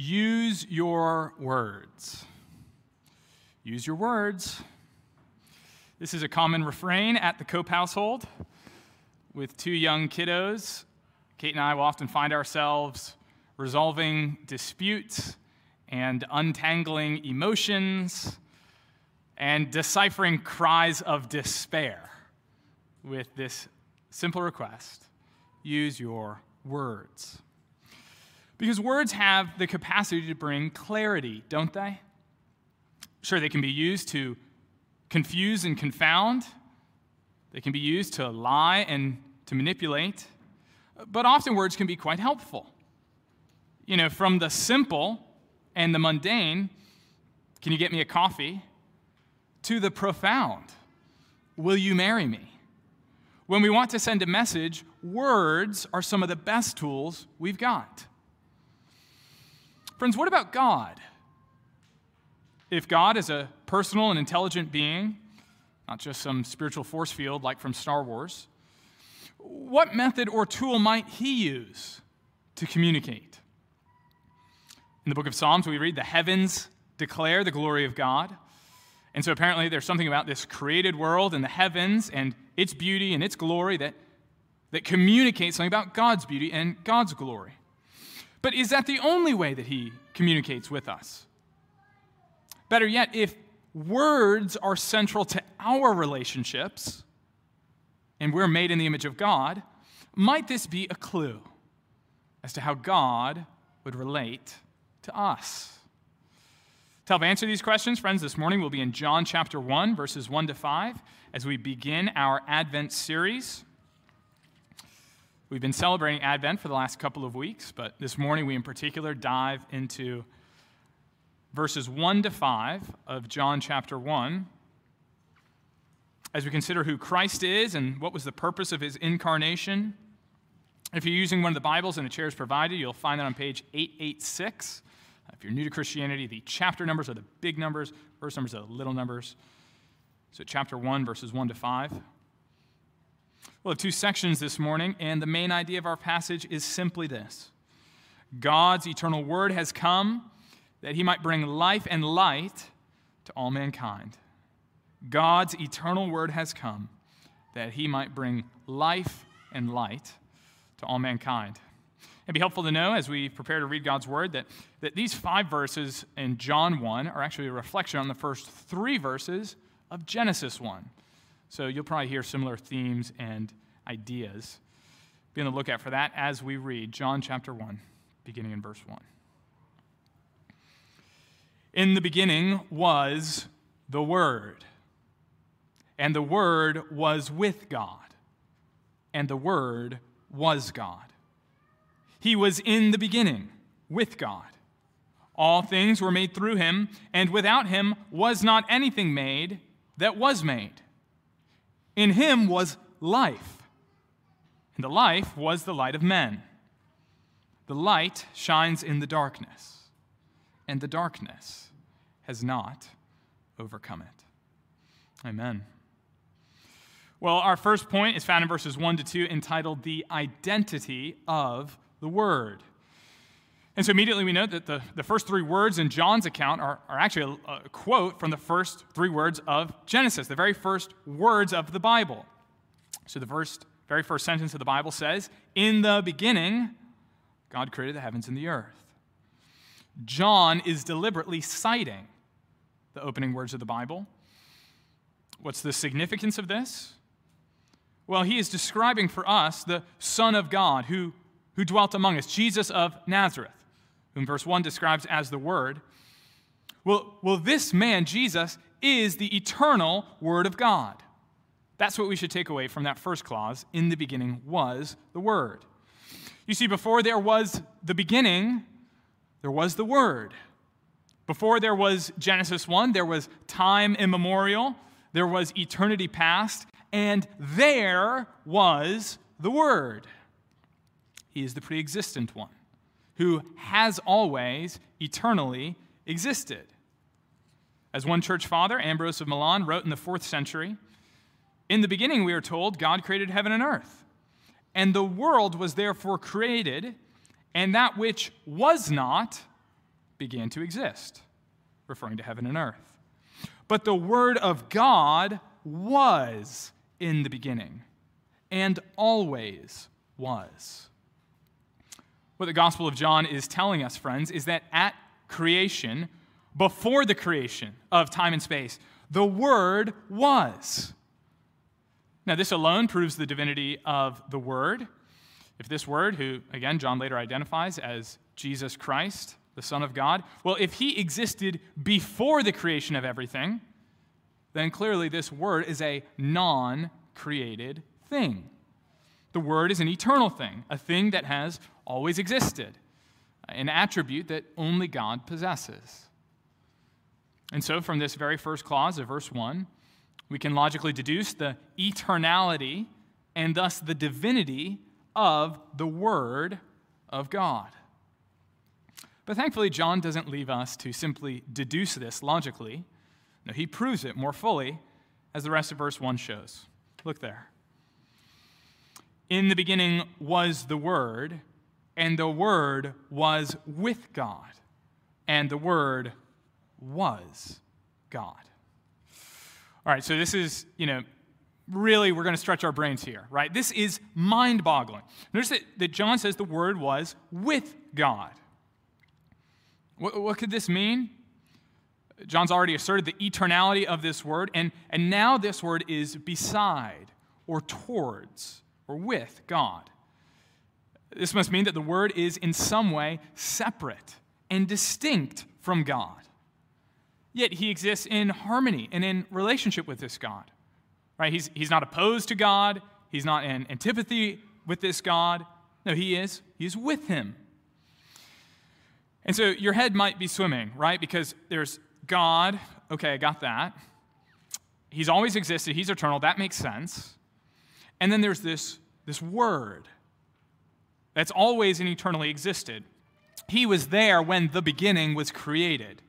use your words. Use your words. This is a common refrain at the Cope household. With two young kiddos, Kate and I will often find ourselves resolving disputes and untangling emotions and deciphering cries of despair with this simple request use your words. Because words have the capacity to bring clarity, don't they? Sure, they can be used to confuse and confound, they can be used to lie and to manipulate, but often words can be quite helpful. You know, from the simple and the mundane, can you get me a coffee, to the profound, will you marry me? When we want to send a message, words are some of the best tools we've got. Friends, what about God? If God is a personal and intelligent being, not just some spiritual force field like from Star Wars, what method or tool might he use to communicate? In the book of Psalms, we read, The heavens declare the glory of God. And so apparently, there's something about this created world and the heavens and its beauty and its glory that, that communicates something about God's beauty and God's glory. But is that the only way that he communicates with us? Better yet, if words are central to our relationships and we're made in the image of God, might this be a clue as to how God would relate to us? To help answer these questions, friends, this morning we'll be in John chapter 1, verses 1 to 5, as we begin our Advent series. We've been celebrating Advent for the last couple of weeks, but this morning we in particular dive into verses 1 to 5 of John chapter 1 as we consider who Christ is and what was the purpose of his incarnation. If you're using one of the Bibles and a chair is provided, you'll find that on page 886. If you're new to Christianity, the chapter numbers are the big numbers, verse numbers are the little numbers. So, chapter 1, verses 1 to 5. We'll have two sections this morning, and the main idea of our passage is simply this God's eternal word has come that he might bring life and light to all mankind. God's eternal word has come that he might bring life and light to all mankind. It'd be helpful to know as we prepare to read God's word that, that these five verses in John 1 are actually a reflection on the first three verses of Genesis 1. So you'll probably hear similar themes and ideas. Be on the lookout for that as we read John chapter 1, beginning in verse 1. In the beginning was the Word, and the Word was with God, and the Word was God. He was in the beginning with God. All things were made through him, and without him was not anything made that was made. In him was life, and the life was the light of men. The light shines in the darkness and the darkness has not overcome it. Amen. Well, our first point is found in verses 1 to 2, entitled The Identity of the Word. And so immediately we note that the, the first three words in John's account are, are actually a, a quote from the first three words of Genesis, the very first words of the Bible. So the first, very first sentence of the Bible says, In the beginning, God created the heavens and the earth. John is deliberately citing the opening words of the Bible. What's the significance of this? Well, he is describing for us the Son of God who, who dwelt among us, Jesus of Nazareth, whom verse 1 describes as the Word. Well, well, this man, Jesus, is the eternal Word of God. That's what we should take away from that first clause. In the beginning was the Word. You see, before there was the beginning, there was the Word. Before there was Genesis 1, there was time immemorial, there was eternity past, and there was the Word. He is the pre existent one who has always eternally existed. As one church father, Ambrose of Milan, wrote in the fourth century In the beginning, we are told, God created heaven and earth, and the world was therefore created and that which was not began to exist, referring to heaven and earth. But the Word of God was in the beginning and always was. What the Gospel of John is telling us, friends, is that at creation, before the creation of time and space, the Word was. Now, this alone proves the divinity of the Word. If this Word, who, again, John later identifies as Jesus Christ, the Son of God, well, if he existed before the creation of everything, then clearly this Word is a non created thing. The Word is an eternal thing, a thing that has always existed, an attribute that only God possesses. And so, from this very first clause of verse 1, we can logically deduce the eternality and thus the divinity of the Word of God. But thankfully, John doesn't leave us to simply deduce this logically. No, he proves it more fully, as the rest of verse 1 shows. Look there. In the beginning was the Word, and the Word was with God, and the Word was God. All right, so this is, you know, really we're going to stretch our brains here, right? This is mind boggling. Notice that, that John says the Word was with God. What, what could this mean? John's already asserted the eternality of this word, and, and now this word is beside or towards or with God. This must mean that the word is in some way separate and distinct from God. Yet he exists in harmony and in relationship with this God. Right? He's, he's not opposed to God, he's not in antipathy with this God. No, he is. He is with him. And so your head might be swimming, right? Because there's God. Okay, I got that. He's always existed, he's eternal. That makes sense. And then there's this, this word that's always and eternally existed. He was there when the beginning was created.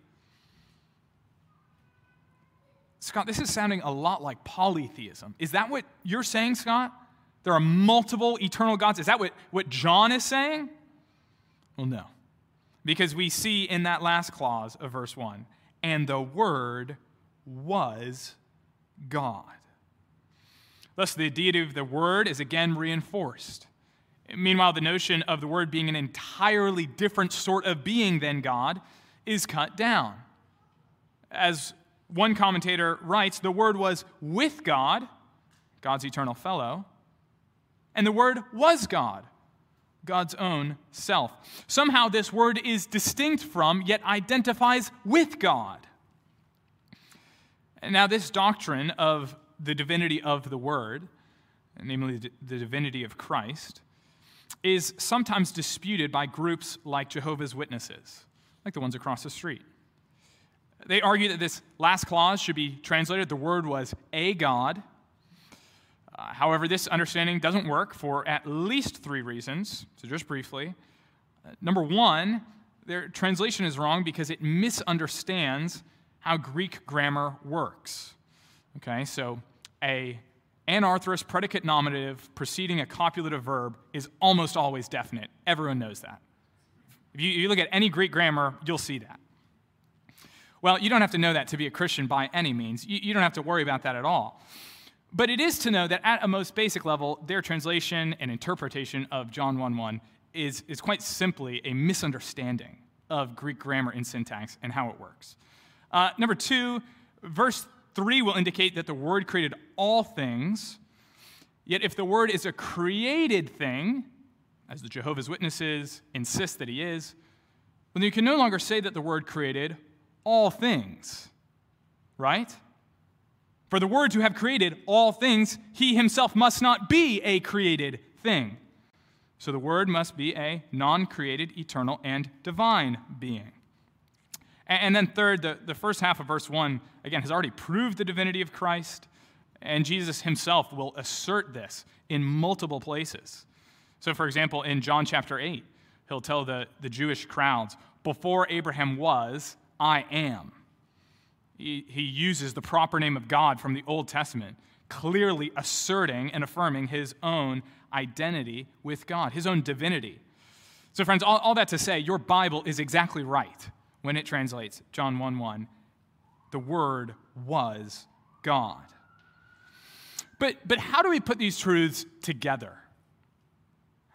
Scott, this is sounding a lot like polytheism. Is that what you're saying, Scott? There are multiple eternal gods? Is that what, what John is saying? Well, no. Because we see in that last clause of verse 1 and the Word was God. Thus, the deity of the Word is again reinforced. Meanwhile, the notion of the Word being an entirely different sort of being than God is cut down. As one commentator writes, the Word was with God, God's eternal fellow, and the Word was God, God's own self. Somehow, this Word is distinct from, yet identifies with God. Now, this doctrine of the divinity of the Word, namely the divinity of Christ, is sometimes disputed by groups like Jehovah's Witnesses, like the ones across the street. They argue that this last clause should be translated the word was a God. Uh, however, this understanding doesn't work for at least three reasons. So, just briefly. Uh, number one, their translation is wrong because it misunderstands how Greek grammar works. Okay, so a anarthrous predicate nominative preceding a copulative verb is almost always definite. Everyone knows that. If you, you look at any Greek grammar, you'll see that. Well, you don't have to know that to be a Christian by any means. You, you don't have to worry about that at all. But it is to know that at a most basic level, their translation and interpretation of John 1 1 is, is quite simply a misunderstanding of Greek grammar and syntax and how it works. Uh, number two, verse 3 will indicate that the Word created all things. Yet, if the Word is a created thing, as the Jehovah's Witnesses insist that He is, then you can no longer say that the Word created all things, right? For the Word to have created all things, he himself must not be a created thing. So the Word must be a non created, eternal, and divine being. And then, third, the, the first half of verse 1, again, has already proved the divinity of Christ, and Jesus himself will assert this in multiple places. So, for example, in John chapter 8, he'll tell the, the Jewish crowds, Before Abraham was, I am. He, he uses the proper name of God from the Old Testament, clearly asserting and affirming his own identity with God, his own divinity. So, friends, all, all that to say, your Bible is exactly right when it translates John 1 1, the Word was God. But, but how do we put these truths together?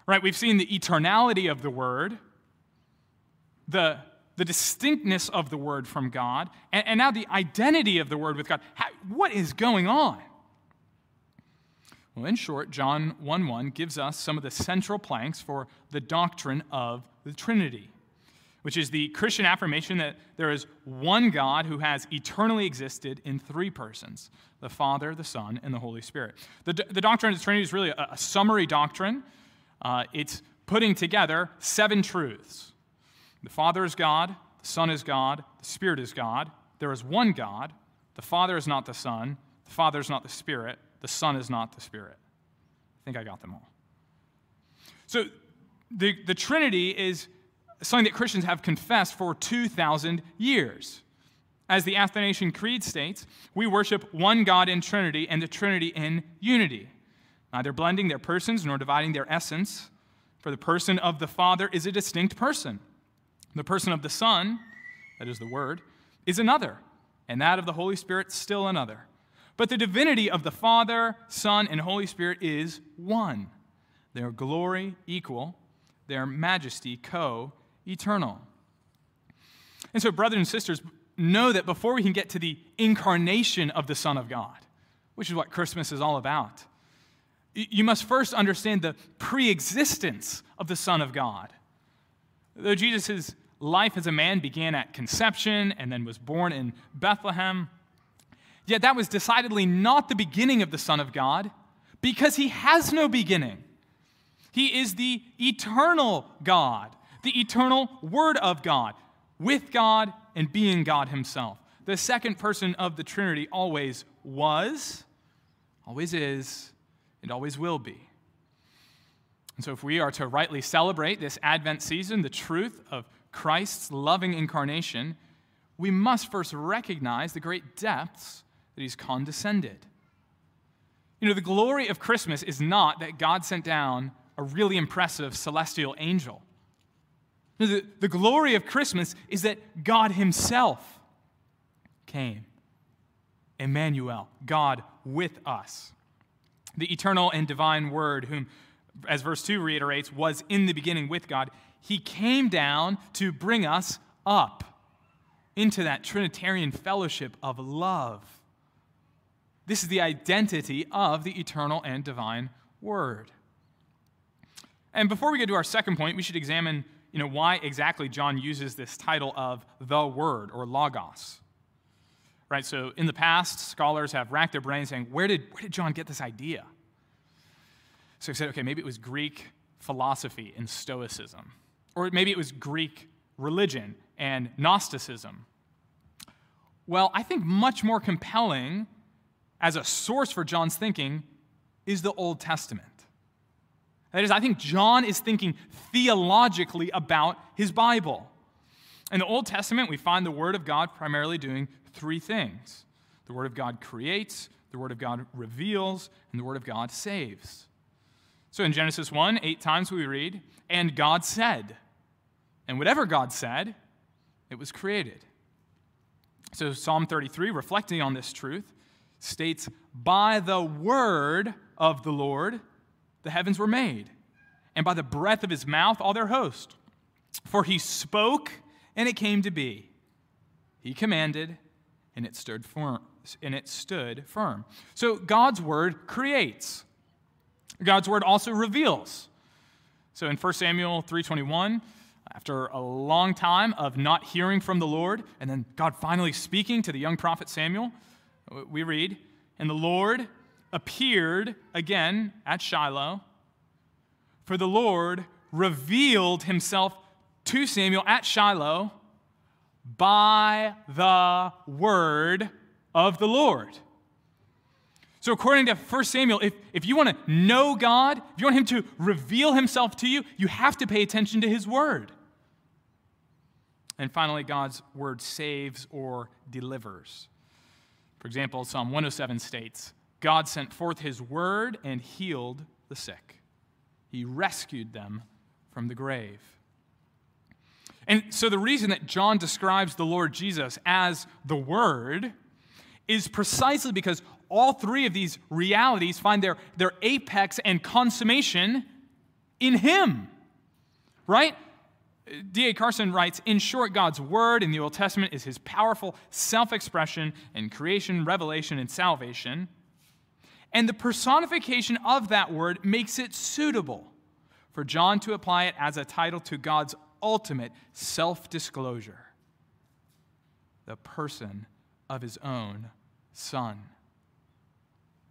Right, we've seen the eternality of the Word, the, the distinctness of the Word from God, and, and now the identity of the Word with God. How, what is going on? Well, in short, John 1 1 gives us some of the central planks for the doctrine of the Trinity, which is the Christian affirmation that there is one God who has eternally existed in three persons the Father, the Son, and the Holy Spirit. The, the doctrine of the Trinity is really a, a summary doctrine, uh, it's putting together seven truths. The Father is God, the Son is God, the Spirit is God. There is one God. The Father is not the Son, the Father is not the Spirit, the Son is not the Spirit. I think I got them all. So the, the Trinity is something that Christians have confessed for 2,000 years. As the Athanasian Creed states, we worship one God in Trinity and the Trinity in unity, neither blending their persons nor dividing their essence. For the person of the Father is a distinct person. The person of the Son, that is the Word, is another, and that of the Holy Spirit still another. But the divinity of the Father, Son, and Holy Spirit is one. Their glory equal, their majesty co eternal. And so, brothers and sisters, know that before we can get to the incarnation of the Son of God, which is what Christmas is all about, you must first understand the pre existence of the Son of God. Though Jesus' life as a man began at conception and then was born in Bethlehem, Yet that was decidedly not the beginning of the Son of God because he has no beginning. He is the eternal God, the eternal Word of God, with God and being God himself. The second person of the Trinity always was, always is, and always will be. And so, if we are to rightly celebrate this Advent season, the truth of Christ's loving incarnation, we must first recognize the great depths that he's condescended. You know, the glory of Christmas is not that God sent down a really impressive celestial angel. The, the glory of Christmas is that God Himself came. Emmanuel, God with us. The eternal and divine Word, whom, as verse 2 reiterates, was in the beginning with God, He came down to bring us up into that Trinitarian fellowship of love this is the identity of the eternal and divine Word. And before we get to our second point, we should examine you know, why exactly John uses this title of the Word or Logos. Right, so in the past, scholars have racked their brains saying, where did, where did John get this idea? So he said, okay, maybe it was Greek philosophy and Stoicism, or maybe it was Greek religion and Gnosticism. Well, I think much more compelling as a source for John's thinking is the Old Testament. That is, I think John is thinking theologically about his Bible. In the Old Testament, we find the Word of God primarily doing three things the Word of God creates, the Word of God reveals, and the Word of God saves. So in Genesis 1, eight times we read, and God said. And whatever God said, it was created. So Psalm 33, reflecting on this truth, states, By the word of the Lord the heavens were made, and by the breath of his mouth all their host. For he spoke, and it came to be. He commanded, and it stood firm. And it stood firm. So God's word creates. God's word also reveals. So in 1 Samuel 3:21, after a long time of not hearing from the Lord, and then God finally speaking to the young prophet Samuel, we read, And the Lord appeared again at Shiloh, for the Lord revealed himself to Samuel at Shiloh by the word of the Lord. So, according to 1 Samuel, if, if you want to know God, if you want Him to reveal Himself to you, you have to pay attention to His word. And finally, God's word saves or delivers. For example, Psalm 107 states God sent forth his word and healed the sick, he rescued them from the grave. And so the reason that John describes the Lord Jesus as the Word is precisely because all three of these realities find their, their apex and consummation in Him. Right? D.A. Carson writes In short, God's Word in the Old Testament is His powerful self expression in creation, revelation, and salvation. And the personification of that Word makes it suitable for John to apply it as a title to God's ultimate self disclosure the person of his own Son.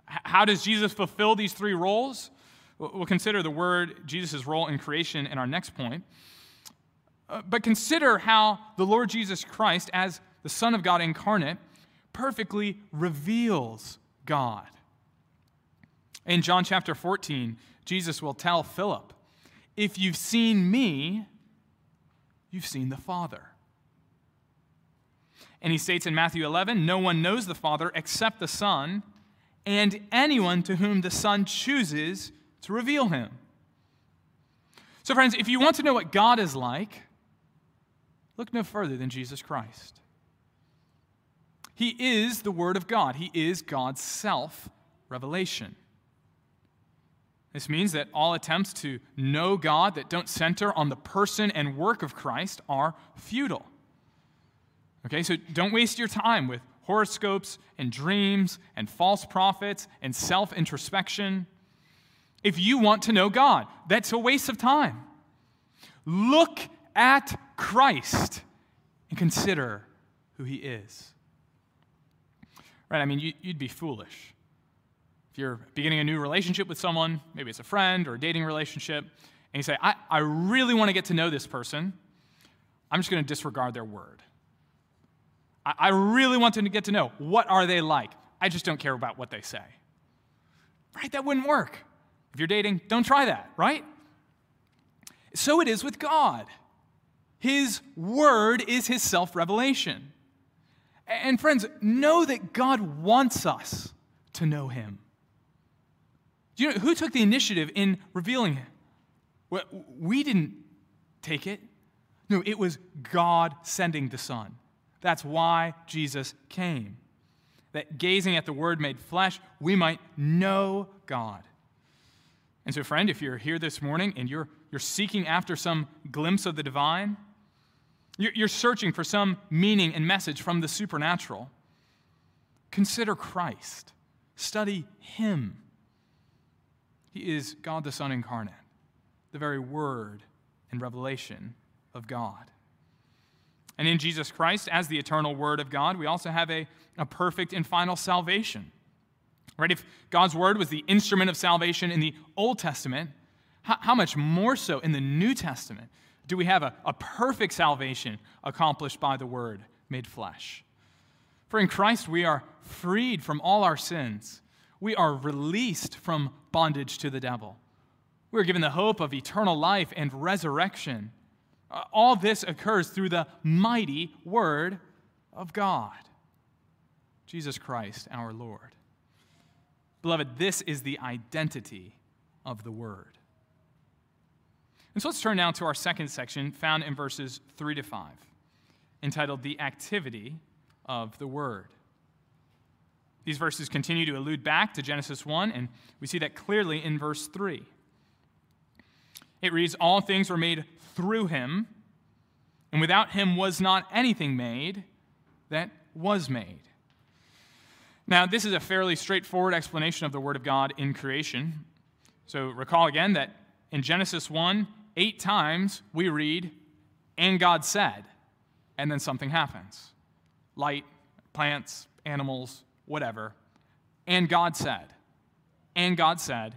How does Jesus fulfill these three roles? We'll consider the word Jesus' role in creation in our next point. Uh, but consider how the Lord Jesus Christ, as the Son of God incarnate, perfectly reveals God. In John chapter 14, Jesus will tell Philip, If you've seen me, you've seen the Father. And he states in Matthew 11, No one knows the Father except the Son, and anyone to whom the Son chooses to reveal him. So, friends, if you want to know what God is like, look no further than Jesus Christ. He is the Word of God, He is God's self revelation. This means that all attempts to know God that don't center on the person and work of Christ are futile. Okay, so don't waste your time with horoscopes and dreams and false prophets and self introspection. If you want to know God, that's a waste of time. Look at Christ and consider who he is. Right? I mean, you'd be foolish if you're beginning a new relationship with someone, maybe it's a friend or a dating relationship, and you say, I, I really want to get to know this person, I'm just going to disregard their word. I, I really want to get to know what are they like. I just don't care about what they say. Right? That wouldn't work. If you're dating, don't try that, right? So it is with God. His word is his self revelation. And friends, know that God wants us to know him. Do you know who took the initiative in revealing it? We didn't take it. No, it was God sending the Son. That's why Jesus came. That gazing at the Word made flesh, we might know God. And so, friend, if you're here this morning and you're, you're seeking after some glimpse of the divine, you're, you're searching for some meaning and message from the supernatural, consider Christ. Study Him. He is God the Son incarnate, the very word and revelation of God. And in Jesus Christ, as the eternal Word of God, we also have a, a perfect and final salvation. Right? If God's Word was the instrument of salvation in the Old Testament, how, how much more so in the New Testament do we have a, a perfect salvation accomplished by the Word made flesh? For in Christ we are freed from all our sins we are released from bondage to the devil. We are given the hope of eternal life and resurrection. Uh, all this occurs through the mighty Word of God, Jesus Christ our Lord. Beloved, this is the identity of the Word. And so let's turn now to our second section, found in verses 3 to 5, entitled The Activity of the Word. These verses continue to allude back to Genesis 1, and we see that clearly in verse 3. It reads, All things were made through him, and without him was not anything made that was made. Now, this is a fairly straightforward explanation of the Word of God in creation. So recall again that in Genesis 1, eight times we read, and God said, and then something happens light, plants, animals, whatever. And God said, and God said,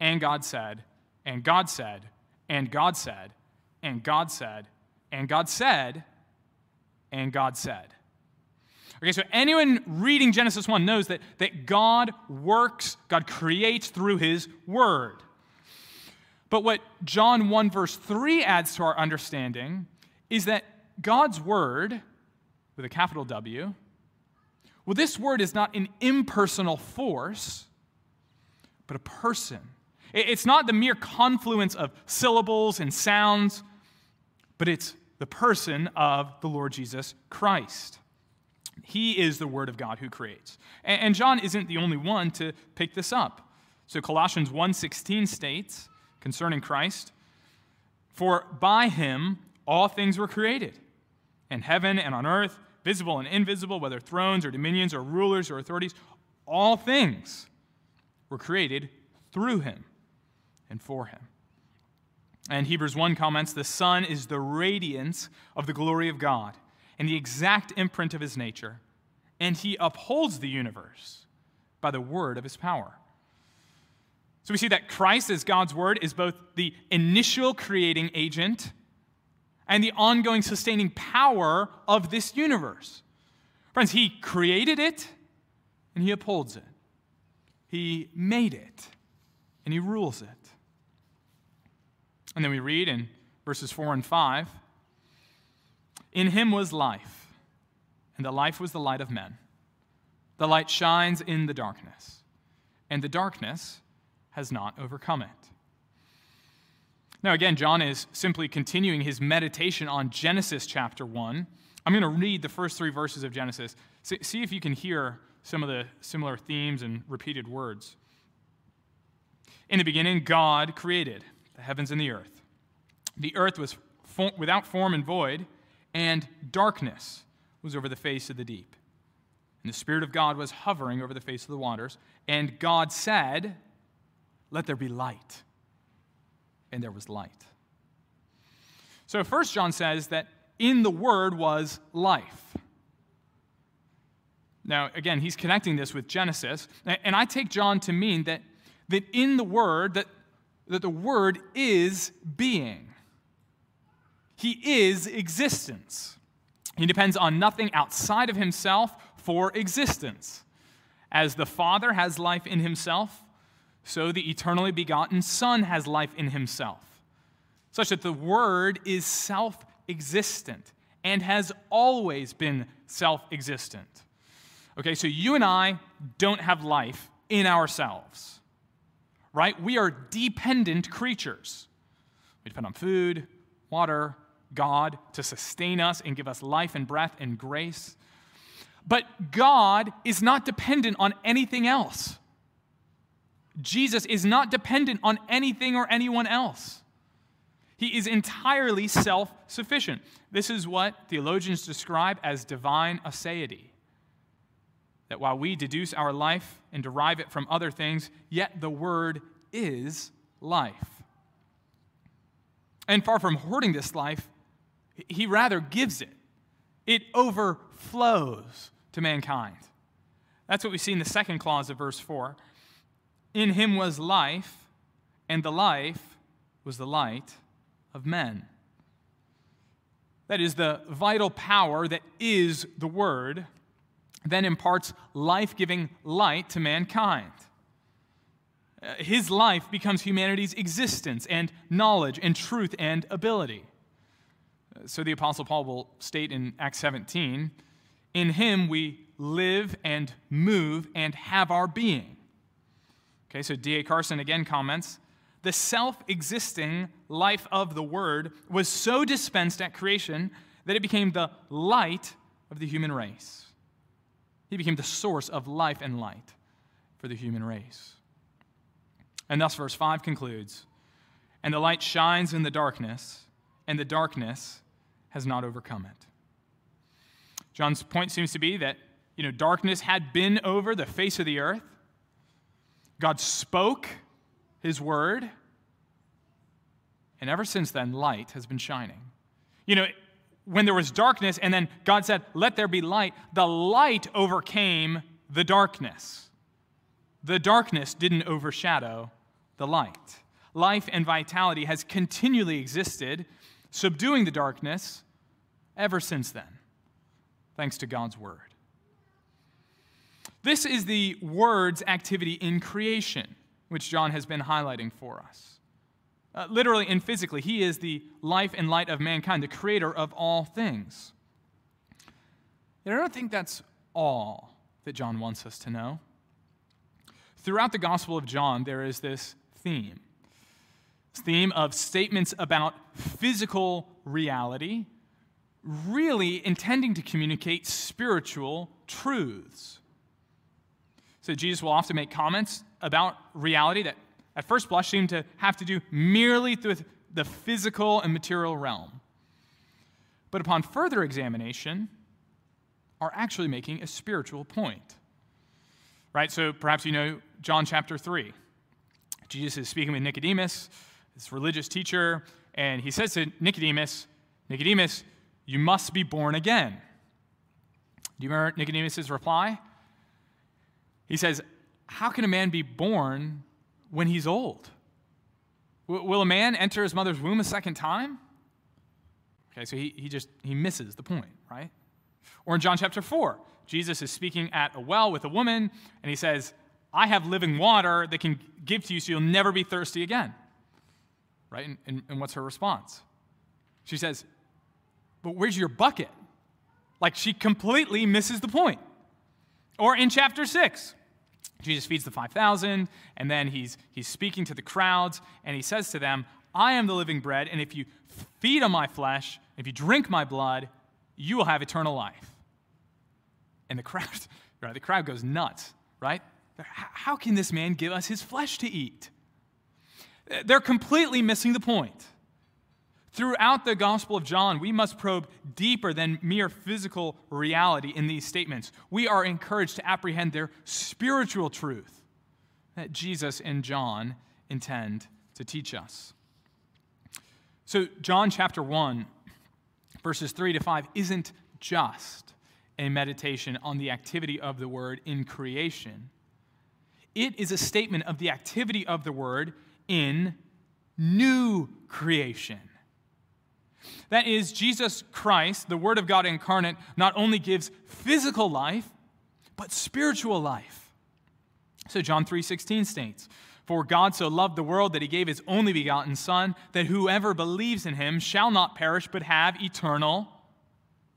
and God said, and God said, and God said, and God said, and God said, and God said. Okay, so anyone reading Genesis 1 knows that, that God works, God creates through his word. But what John 1, verse 3 adds to our understanding is that God's word, with a capital W, well, this word is not an impersonal force, but a person. It's not the mere confluence of syllables and sounds, but it's the person of the Lord Jesus Christ. He is the Word of God who creates. And John isn't the only one to pick this up. So Colossians 1:16 states concerning Christ, "For by him all things were created, in heaven and on earth, visible and invisible, whether thrones or dominions or rulers or authorities, all things were created through him and for him." And Hebrews 1 comments, "The Son is the radiance of the glory of God." and the exact imprint of his nature, and he upholds the universe by the word of his power. So we see that Christ, as God's word, is both the initial creating agent and the ongoing sustaining power of this universe. Friends, he created it and he upholds it. He made it and he rules it. And then we read in verses 4 and 5 in him was life, and the life was the light of men. The light shines in the darkness, and the darkness has not overcome it. Now, again, John is simply continuing his meditation on Genesis chapter 1. I'm going to read the first three verses of Genesis. See if you can hear some of the similar themes and repeated words. In the beginning, God created the heavens and the earth. The earth was without form and void and darkness was over the face of the deep. And the Spirit of God was hovering over the face of the waters. And God said, Let there be light. And there was light. So, first John says that in the Word was life. Now, again, he's connecting this with Genesis. And I take John to mean that, that in the Word, that, that the Word is being. He is existence. He depends on nothing outside of himself for existence. As the Father has life in himself, so the eternally begotten Son has life in himself, such that the Word is self existent and has always been self existent. Okay, so you and I don't have life in ourselves, right? We are dependent creatures. We depend on food, water, God to sustain us and give us life and breath and grace. But God is not dependent on anything else. Jesus is not dependent on anything or anyone else. He is entirely self sufficient. This is what theologians describe as divine aseity. That while we deduce our life and derive it from other things, yet the Word is life. And far from hoarding this life, he rather gives it, it overflows to mankind. That's what we see in the second clause of verse 4. In him was life, and the life was the light of men. That is, the vital power that is the Word then imparts life giving light to mankind. Uh, his life becomes humanity's existence and knowledge and truth and ability. So the Apostle Paul will state in Acts 17 In him we live and move and have our being. Okay, so D.A. Carson again comments The self existing life of the Word was so dispensed at creation that it became the light of the human race. He became the source of life and light for the human race. And thus, verse 5 concludes And the light shines in the darkness and the darkness has not overcome it. John's point seems to be that you know, darkness had been over the face of the earth. God spoke his word, and ever since then, light has been shining. You know, when there was darkness, and then God said, Let there be light, the light overcame the darkness. The darkness didn't overshadow the light. Life and vitality has continually existed subduing the darkness ever since then, thanks to God's Word. This is the Word's activity in creation, which John has been highlighting for us. Uh, literally and physically, he is the life and light of mankind, the creator of all things. And I don't think that's all that John wants us to know. Throughout the Gospel of John, there is this theme theme of statements about physical reality really intending to communicate spiritual truths. So Jesus will often make comments about reality that at first blush seem to have to do merely with the physical and material realm. But upon further examination, are actually making a spiritual point. Right? So perhaps you know John chapter 3. Jesus is speaking with Nicodemus, this religious teacher, and he says to Nicodemus, Nicodemus, you must be born again. Do you remember Nicodemus' reply? He says, How can a man be born when he's old? will a man enter his mother's womb a second time? Okay, so he, he just he misses the point, right? Or in John chapter 4, Jesus is speaking at a well with a woman, and he says, I have living water that can give to you so you'll never be thirsty again. Right? And, and, and what's her response? She says, But where's your bucket? Like she completely misses the point. Or in chapter 6, Jesus feeds the 5,000, and then he's, he's speaking to the crowds, and he says to them, I am the living bread, and if you feed on my flesh, if you drink my blood, you will have eternal life. And the crowd, right, the crowd goes nuts, right? How can this man give us his flesh to eat? They're completely missing the point. Throughout the Gospel of John, we must probe deeper than mere physical reality in these statements. We are encouraged to apprehend their spiritual truth that Jesus and John intend to teach us. So, John chapter 1, verses 3 to 5, isn't just a meditation on the activity of the Word in creation, it is a statement of the activity of the Word in new creation. That is, Jesus Christ, the Word of God incarnate, not only gives physical life, but spiritual life. So John 3:16 states, "For God so loved the world that he gave his only begotten son, that whoever believes in him shall not perish but have eternal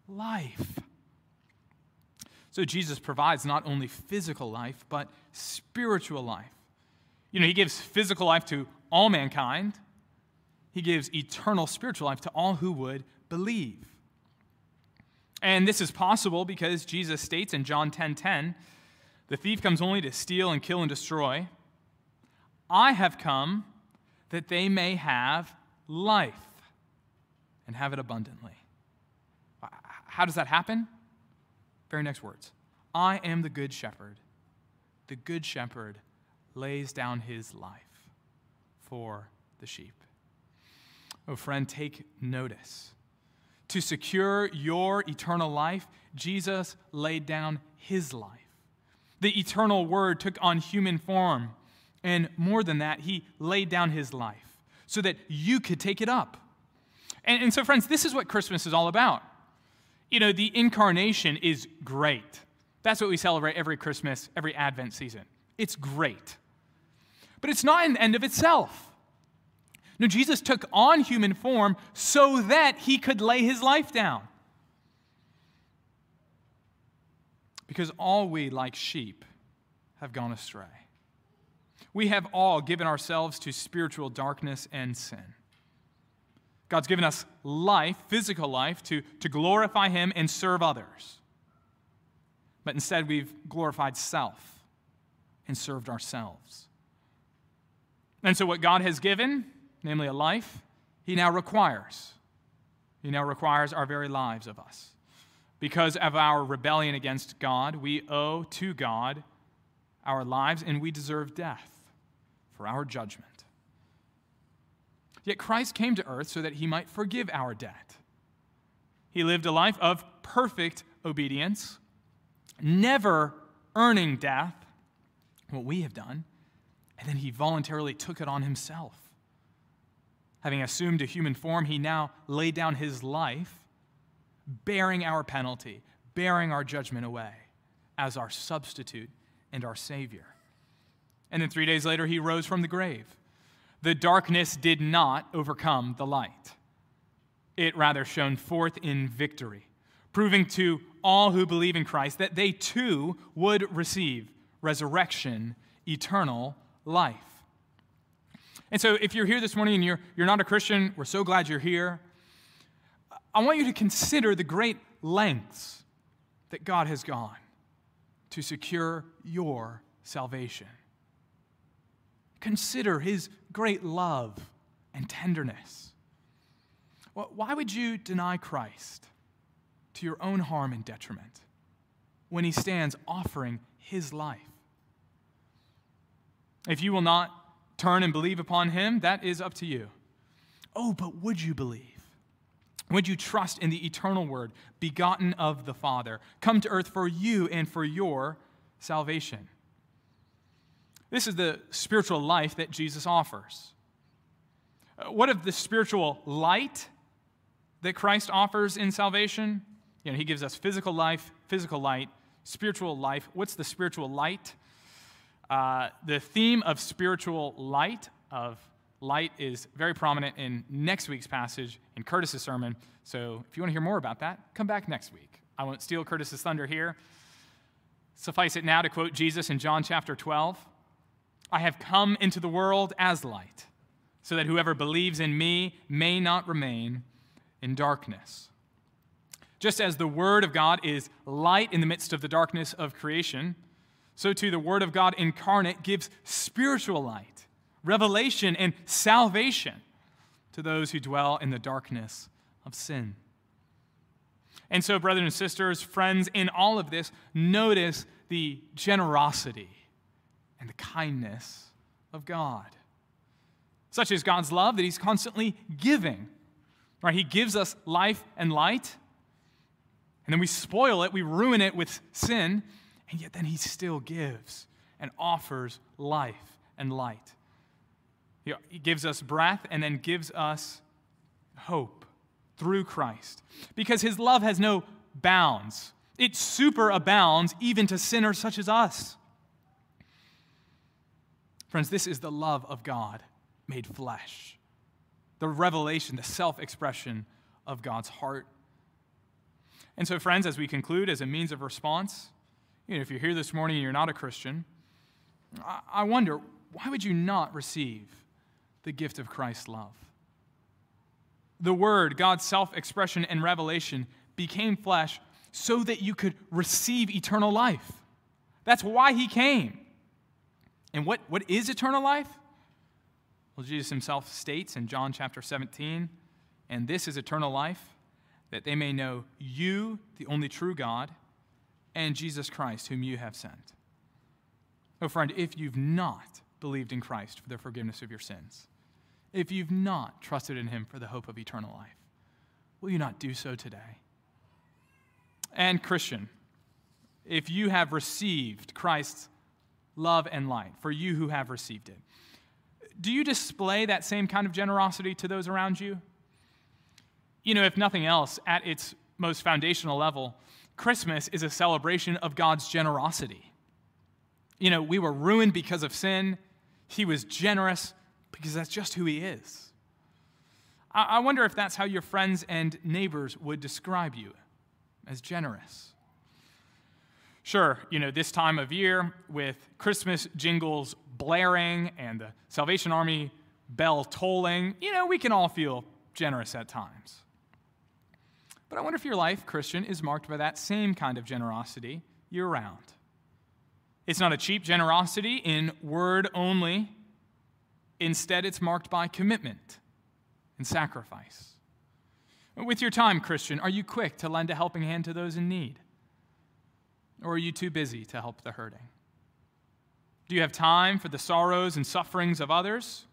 life." So Jesus provides not only physical life, but spiritual life. You know, he gives physical life to all mankind, he gives eternal spiritual life to all who would believe. And this is possible because Jesus states in John 10:10, 10, 10, the thief comes only to steal and kill and destroy. I have come that they may have life and have it abundantly. How does that happen? Very next words. I am the good shepherd. The good shepherd lays down his life for the sheep. Oh, friend, take notice. To secure your eternal life, Jesus laid down his life. The eternal word took on human form. And more than that, he laid down his life so that you could take it up. And, and so, friends, this is what Christmas is all about. You know, the incarnation is great. That's what we celebrate every Christmas, every Advent season. It's great. But it's not an end of itself. No, Jesus took on human form so that he could lay his life down. Because all we, like sheep, have gone astray. We have all given ourselves to spiritual darkness and sin. God's given us life, physical life, to, to glorify Him and serve others. But instead, we've glorified self and served ourselves. And so, what God has given, namely a life, he now requires. He now requires our very lives of us. Because of our rebellion against God, we owe to God our lives and we deserve death for our judgment. Yet Christ came to earth so that he might forgive our debt. He lived a life of perfect obedience, never earning death, what we have done, and then he voluntarily took it on himself. Having assumed a human form, he now laid down his life, bearing our penalty, bearing our judgment away as our substitute and our Savior. And then three days later, he rose from the grave. The darkness did not overcome the light, it rather shone forth in victory, proving to all who believe in Christ that they too would receive resurrection, eternal life. And so, if you're here this morning and you're, you're not a Christian, we're so glad you're here. I want you to consider the great lengths that God has gone to secure your salvation. Consider his great love and tenderness. Why would you deny Christ to your own harm and detriment when he stands offering his life? If you will not turn and believe upon him, that is up to you. Oh, but would you believe? Would you trust in the eternal word, begotten of the Father, come to earth for you and for your salvation? This is the spiritual life that Jesus offers. Uh, what of the spiritual light that Christ offers in salvation? You know, he gives us physical life, physical light, spiritual life. What's the spiritual light? Uh, the theme of spiritual light, of light, is very prominent in next week's passage in Curtis's sermon. So if you want to hear more about that, come back next week. I won't steal Curtis's thunder here. Suffice it now to quote Jesus in John chapter 12 I have come into the world as light, so that whoever believes in me may not remain in darkness. Just as the Word of God is light in the midst of the darkness of creation, so too the Word of God incarnate gives spiritual light, revelation, and salvation to those who dwell in the darkness of sin. And so, brothers and sisters, friends, in all of this, notice the generosity and the kindness of God. Such is God's love that He's constantly giving. Right? He gives us life and light, and then we spoil it, we ruin it with sin, and yet then He still gives and offers life and light. He gives us breath and then gives us hope through Christ because His love has no bounds. It superabounds even to sinners such as us. Friends, this is the love of God made flesh, the revelation, the self expression of God's heart. And so, friends, as we conclude, as a means of response, you know, if you're here this morning and you're not a Christian, I wonder, why would you not receive the gift of Christ's love? The Word, God's self expression and revelation, became flesh so that you could receive eternal life. That's why He came. And what, what is eternal life? Well, Jesus himself states in John chapter 17, and this is eternal life, that they may know you, the only true God, and Jesus Christ, whom you have sent. Oh, friend, if you've not believed in Christ for the forgiveness of your sins, if you've not trusted in him for the hope of eternal life, will you not do so today? And, Christian, if you have received Christ's love, and light for you who have received it. Do you display that same kind of generosity to those around you? You know, if nothing else, at its most foundational level, Christmas is a celebration of God's generosity. You know, we were ruined because of sin. He was generous because that's just who He is. I wonder if that's how your friends and neighbors would describe you as generous. Sure, you know, this time of year with Christmas jingles blaring and the Salvation Army bell tolling, you know, we can all feel generous at times. But I wonder if your life, Christian, is marked by that same kind of generosity year round. It's not a cheap generosity in word only. Instead, it's marked by commitment and sacrifice. With your time, Christian, are you quick to lend a helping hand to those in need? Or are you too busy to help the hurting? Do you have time for the sorrows and sufferings of others?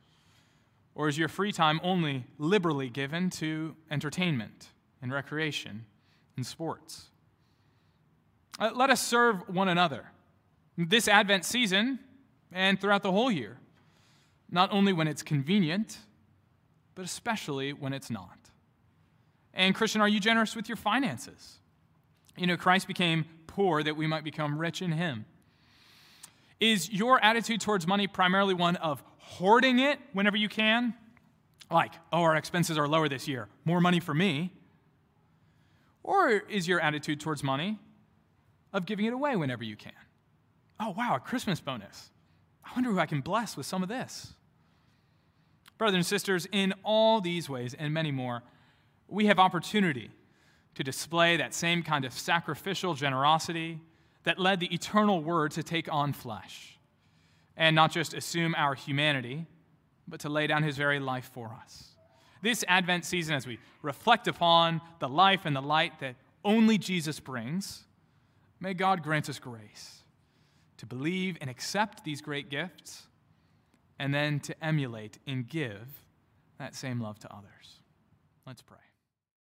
Or is your free time only liberally given to entertainment and recreation and sports? Uh, let us serve one another this Advent season and throughout the whole year, not only when it's convenient, but especially when it's not. And, Christian, are you generous with your finances? You know, Christ became poor that we might become rich in him. Is your attitude towards money primarily one of hoarding it whenever you can? Like, oh, our expenses are lower this year, more money for me. Or is your attitude towards money of giving it away whenever you can? Oh, wow, a Christmas bonus. I wonder who I can bless with some of this. Brothers and sisters, in all these ways and many more, we have opportunity to display that same kind of sacrificial generosity that led the eternal Word to take on flesh and not just assume our humanity, but to lay down his very life for us. This Advent season, as we reflect upon the life and the light that only Jesus brings, may God grant us grace to believe and accept these great gifts and then to emulate and give that same love to others. Let's pray.